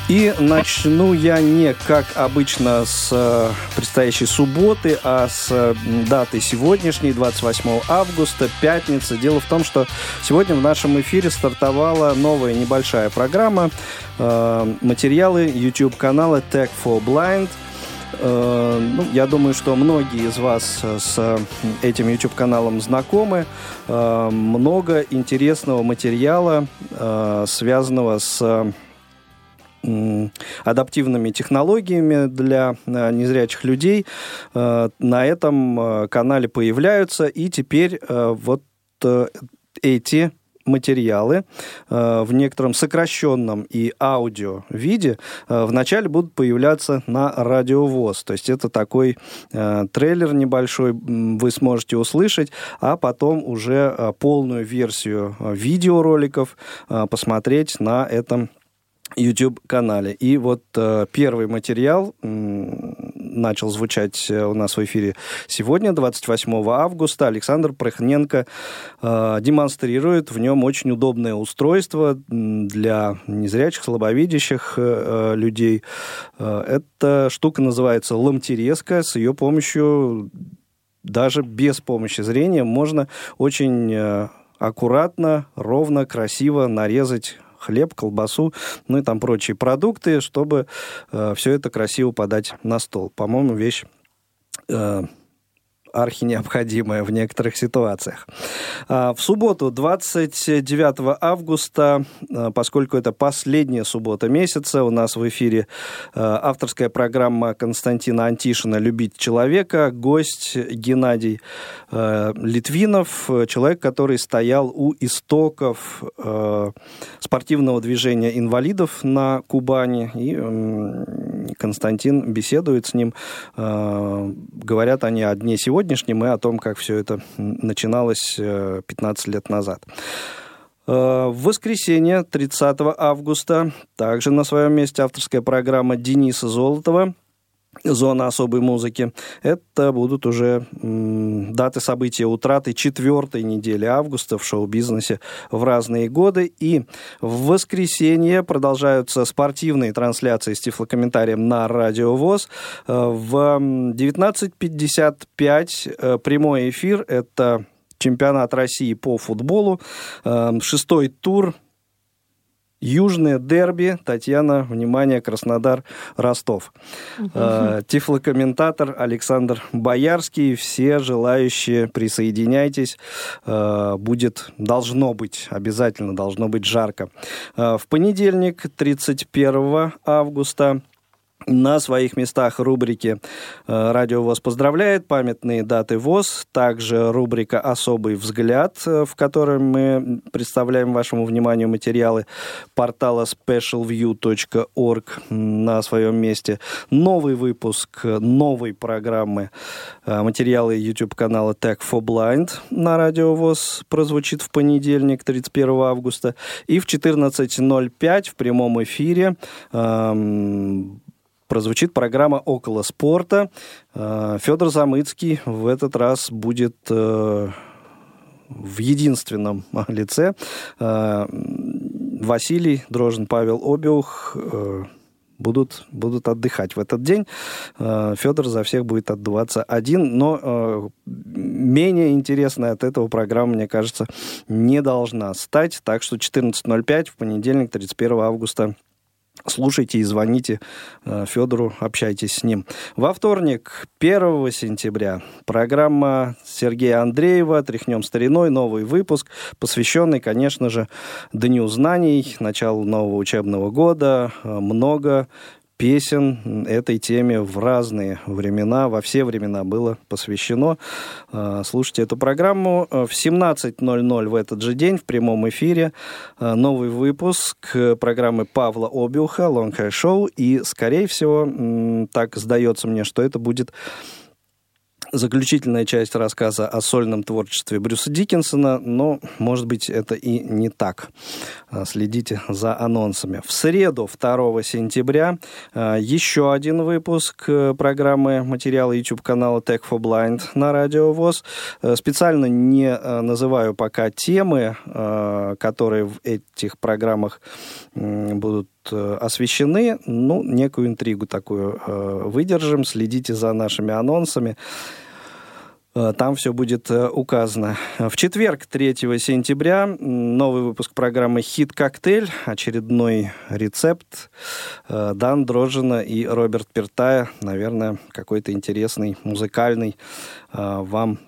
И начну я не как обычно с э, предстоящей субботы, а с даты сегодняшней, 28 августа, пятница. Дело в том, что сегодня в нашем эфире стартовала новая небольшая программа, э, материалы YouTube-канала Tech for Blind – Э, ну, я думаю, что многие из вас с этим YouTube-каналом знакомы. Э, много интересного материала, э, связанного с адаптивными технологиями для незрячих людей на этом канале появляются. И теперь вот эти материалы э, в некотором сокращенном и аудио виде э, вначале будут появляться на радиовоз. То есть это такой э, трейлер небольшой вы сможете услышать, а потом уже э, полную версию э, видеороликов э, посмотреть на этом YouTube-канале. И вот э, первый материал э, начал звучать у нас в эфире сегодня, 28 августа. Александр Прохненко э, демонстрирует в нем очень удобное устройство для незрячих, слабовидящих э, людей. Э, эта штука называется ламтереска. С ее помощью даже без помощи зрения можно очень э, аккуратно, ровно, красиво нарезать хлеб, колбасу, ну и там прочие продукты, чтобы э, все это красиво подать на стол. По-моему, вещь э, архинеобходимое в некоторых ситуациях. А, в субботу, 29 августа, а, поскольку это последняя суббота месяца, у нас в эфире а, авторская программа Константина Антишина «Любить человека». Гость Геннадий Литвинов, человек, который стоял у истоков спортивного движения инвалидов на Кубани. И Константин беседует с ним. Говорят они о дне сегодня сегодняшнем и о том, как все это начиналось 15 э, лет назад. Э, в воскресенье, 30 августа, также на своем месте авторская программа Дениса Золотова зона особой музыки. Это будут уже м, даты события утраты четвертой недели августа в шоу-бизнесе в разные годы. И в воскресенье продолжаются спортивные трансляции с тифлокомментарием на Радио ВОЗ. Э, в 19.55 э, прямой эфир. Это чемпионат России по футболу. Э, шестой тур Южное дерби. Татьяна, внимание, Краснодар, Ростов. Угу. Э, тифлокомментатор Александр Боярский. Все желающие присоединяйтесь. Э, будет, должно быть, обязательно должно быть жарко. Э, в понедельник, 31 августа, на своих местах рубрики э, «Радио ВОЗ поздравляет», «Памятные даты ВОЗ», также рубрика «Особый взгляд», э, в которой мы представляем вашему вниманию материалы портала specialview.org на своем месте. Новый выпуск новой программы э, материалы YouTube-канала Tech for Blind на Радио ВОЗ прозвучит в понедельник, 31 августа. И в 14.05 в прямом эфире эм, прозвучит программа «Около спорта». Э, Федор Замыцкий в этот раз будет э, в единственном <laughs> лице. Э, Василий Дрожин, Павел Обиух будут, будут отдыхать в этот день. Федор за всех будет отдуваться один, но менее интересная от этого программа, мне кажется, не должна стать. Так что 14.05 в понедельник, 31 августа Слушайте и звоните э, Федору, общайтесь с ним. Во вторник, 1 сентября, программа Сергея Андреева «Тряхнем стариной», новый выпуск, посвященный, конечно же, Дню знаний, началу нового учебного года. Э, много песен этой теме в разные времена, во все времена было посвящено. А, слушайте эту программу. В 17.00 в этот же день в прямом эфире а, новый выпуск программы Павла Обиуха «Long Hair Show». И, скорее всего, так сдается мне, что это будет заключительная часть рассказа о сольном творчестве Брюса Диккенсона, но, может быть, это и не так. А, следите за анонсами. В среду, 2 сентября, а, еще один выпуск э, программы материала YouTube-канала Tech for Blind на Радио ВОЗ. Э, специально не э, называю пока темы, которые в этих программах будут освещены. Ну, некую интригу такую выдержим. Следите за нашими анонсами. Э, там все будет э, указано. В четверг, 3 сентября, новый выпуск программы «Хит-коктейль». Очередной рецепт. Э, Дан Дрожжина и Роберт Пертая. Наверное, какой-то интересный, музыкальный вам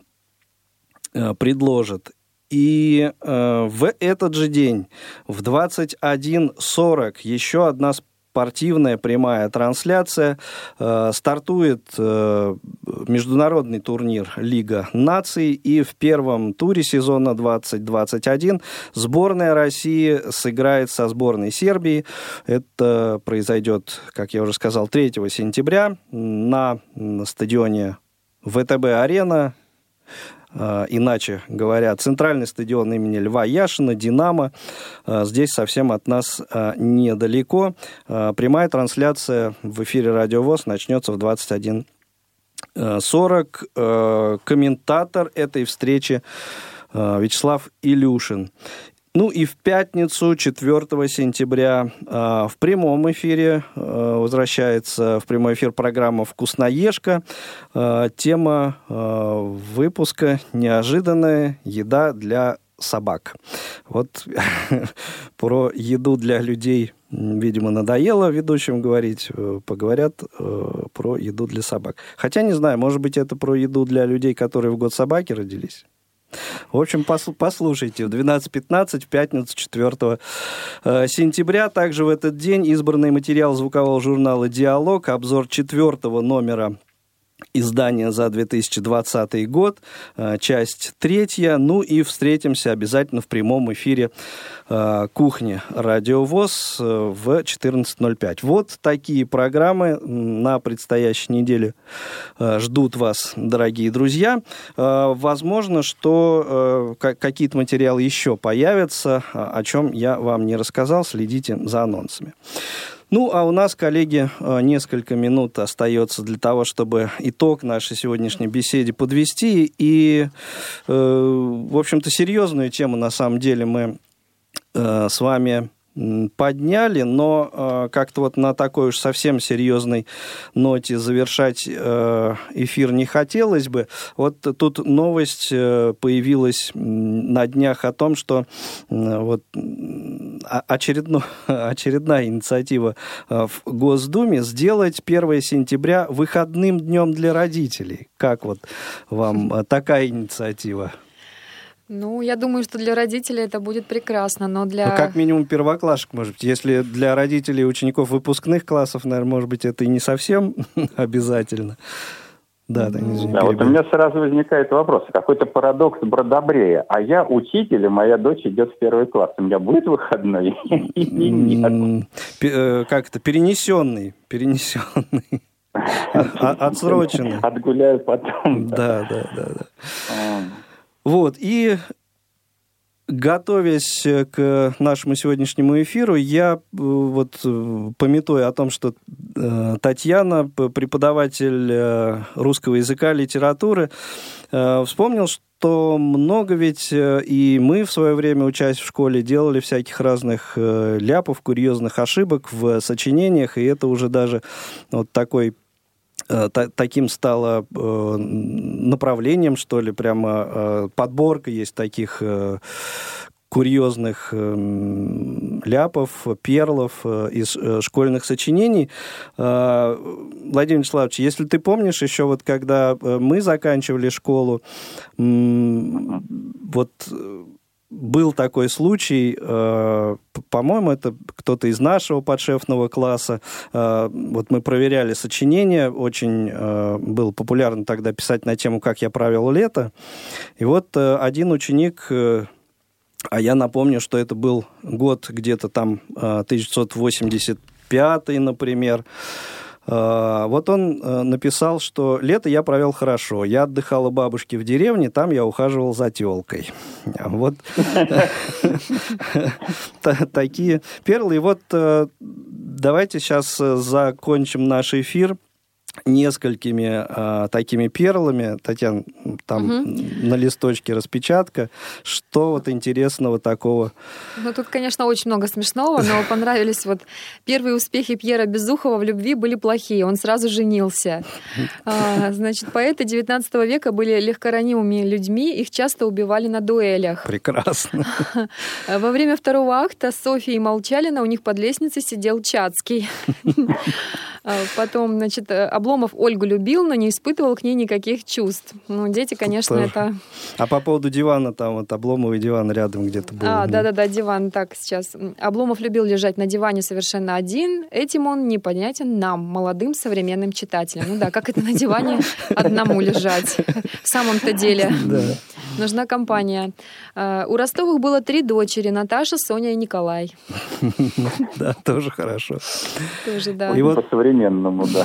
предложат. И э, в этот же день, в 21.40, еще одна спортивная прямая трансляция. Стартует международный турнир Лига наций, и в первом туре сезона 2021 сборная России сыграет со сборной Сербии. Это произойдет, как я уже сказал, 3 сентября на стадионе ВТБ-арена иначе говоря, центральный стадион имени Льва Яшина, «Динамо». А, здесь совсем от нас а, недалеко. Прямая трансляция в эфире «Радио ВОЗ» начнется в 21.40. Комментатор этой встречи Вячеслав Илюшин. Ну и в пятницу, 4 сентября, в прямом эфире возвращается в прямой эфир программа «Вкусноежка». Тема выпуска «Неожиданная еда для собак». Вот <laughs> про еду для людей, видимо, надоело ведущим говорить. Поговорят про еду для собак. Хотя, не знаю, может быть, это про еду для людей, которые в год собаки родились? В общем, послушайте, в 12.15 в пятницу 4 э, сентября, также в этот день избранный материал звукового журнала «Диалог», обзор четвертого номера издание за 2020 год, э, часть третья. Ну и встретимся обязательно в прямом эфире э, кухни Радиовоз э, в 14.05. Вот такие программы на предстоящей неделе ждут вас, дорогие друзья. Возможно, что какие-то материалы еще появятся, о чем я вам не рассказал. Следите за анонсами. Ну, а у нас, коллеги, э, несколько минут остается для того, чтобы итог нашей сегодняшней беседе подвести. И, э, в общем-то, серьезную тему, на самом деле, мы э, с вами подняли, но э, как-то вот на такой уж совсем серьезной ноте завершать э, эфир не хотелось бы. Вот тут новость э, появилась на днях о том, что э, вот очередно, <laughs> очередная инициатива э, в Госдуме сделать 1 сентября выходным днем для родителей. Как вот вам э, такая инициатива? Ну, я думаю, что для родителей это будет прекрасно, но для... Ну, как минимум первоклассник, может быть. Если для родителей учеников выпускных классов, наверное, может быть, это и не совсем <laughs> обязательно. Да, да, извини, да вот у меня сразу возникает вопрос. Какой-то парадокс Бродобрея. А я учитель, и моя дочь идет в первый класс. У меня будет выходной <laughs> э, Как это? Перенесенный. Перенесенный. <laughs> Отсроченный. Отгуляю потом. Да, да, да. Вот, и готовясь к нашему сегодняшнему эфиру, я э, вот э, пометуя о том, что э, Татьяна, преподаватель русского языка, литературы, вспомнил, что много ведь и мы в свое время, учась в школе, делали всяких разных ляпов, курьезных ошибок в сочинениях, и это уже даже вот такой Э, таким стало э, направлением, что ли, прямо э, подборка есть таких курьезных ляпов, перлов из школьных сочинений. Владимир Вячеславович, если ты помнишь, еще вот когда мы заканчивали школу, вот был такой случай, э, по-моему, это кто-то из нашего подшефного класса. Э, вот мы проверяли сочинение, очень э, был популярно тогда писать на тему «Как я провел лето». И вот один ученик, а я напомню, что это был год где-то там 1985, например, вот он э, написал, что лето я провел хорошо. Я отдыхал у бабушки в деревне, там я ухаживал за телкой. <laughs> Вот <laughs> такие перлы. И вот э, давайте сейчас э, закончим наш эфир несколькими э, такими перлами. Татьяна, там угу. на листочке распечатка. Что вот интересного такого? Ну, тут, конечно, очень много смешного, но <laughs> понравились вот первые успехи Пьера Безухова в любви были плохие. Он сразу женился. <laughs> А, значит, поэты 19 века были легкоранимыми людьми, их часто убивали на дуэлях. Прекрасно. <laughs> Во время второго акта Софии и Молчалина у них под лестницей сидел Чацкий. А, потом, значит, Обломов Ольгу любил, но не испытывал к ней никаких чувств. Ну, дети, конечно, Тоже. это... А по поводу дивана, там вот Обломовый диван рядом где-то был. А, да-да-да, диван, так, сейчас. Обломов любил лежать на диване совершенно один. Этим он непонятен нам, молодым современным читателям. Ну да, как это на диване <laughs> одному лежать? В самом-то деле. Да. Нужна компания. А, У Ростовых было три дочери, Наташа, Соня и Николай. <laughs> Да, тоже хорошо. Тоже, да. И вот По-современному, да.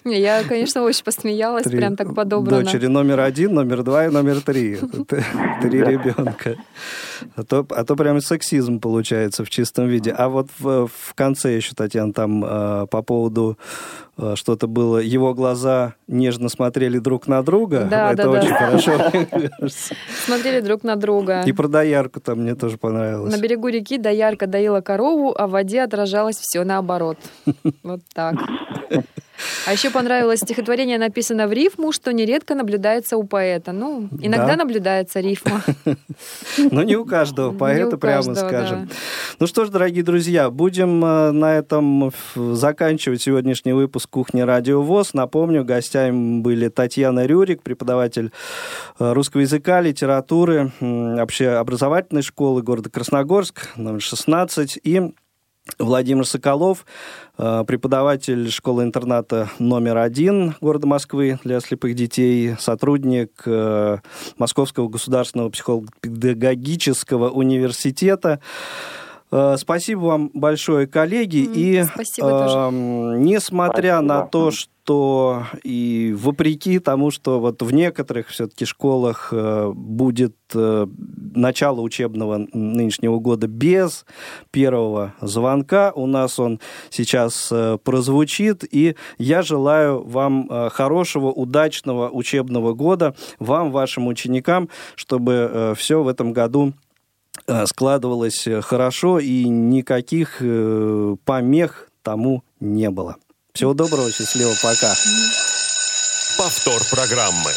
<laughs> Я, конечно, очень посмеялась, три прям так подобрано. Дочери номер один, номер два и номер три. <laughs> Три ребенка. А то, а то прям сексизм получается в чистом виде. А вот в, в конце еще, Татьяна, там э, по поводу э, что-то было, его глаза нежно смотрели друг на друга. Да, Это да, да. очень хорошо. мне кажется. Смотрели друг на друга. И про доярку там мне тоже понравилось. На берегу реки доярка доила корову, а в воде отражалось все наоборот. <laughs> Вот так. А еще понравилось стихотворение, написано в рифму, что нередко наблюдается у поэта. Ну, иногда Да. наблюдается рифма. <laughs> Но не у каждого поэта, у прямо каждого, скажем. да. Ну что ж, дорогие друзья, будем э, на этом заканчивать сегодняшний выпуск «Кухни Радио ВОЗ». Напомню, гостями были Татьяна Рюрик, преподаватель э, русского языка, литературы, общеобразовательной школы города Красногорск, номер 16, и Владимир Соколов, э, преподаватель школы-интерната номер один города Москвы для слепых детей, сотрудник э, Московского государственного психолого-педагогического университета. Э, Спасибо вам большое, коллеги. М, И спасибо тоже. эм, несмотря на Спасибо. то, что и вопреки тому, что вот в некоторых все-таки школах э, будет э, начало учебного нынешнего года без первого звонка, у нас он сейчас э, прозвучит, и я желаю вам э, хорошего, удачного учебного года, вам, вашим ученикам, чтобы все в этом году э, складывалось э, хорошо и никаких э, помех тому не было. Всего доброго, счастливо, пока. Повтор программы.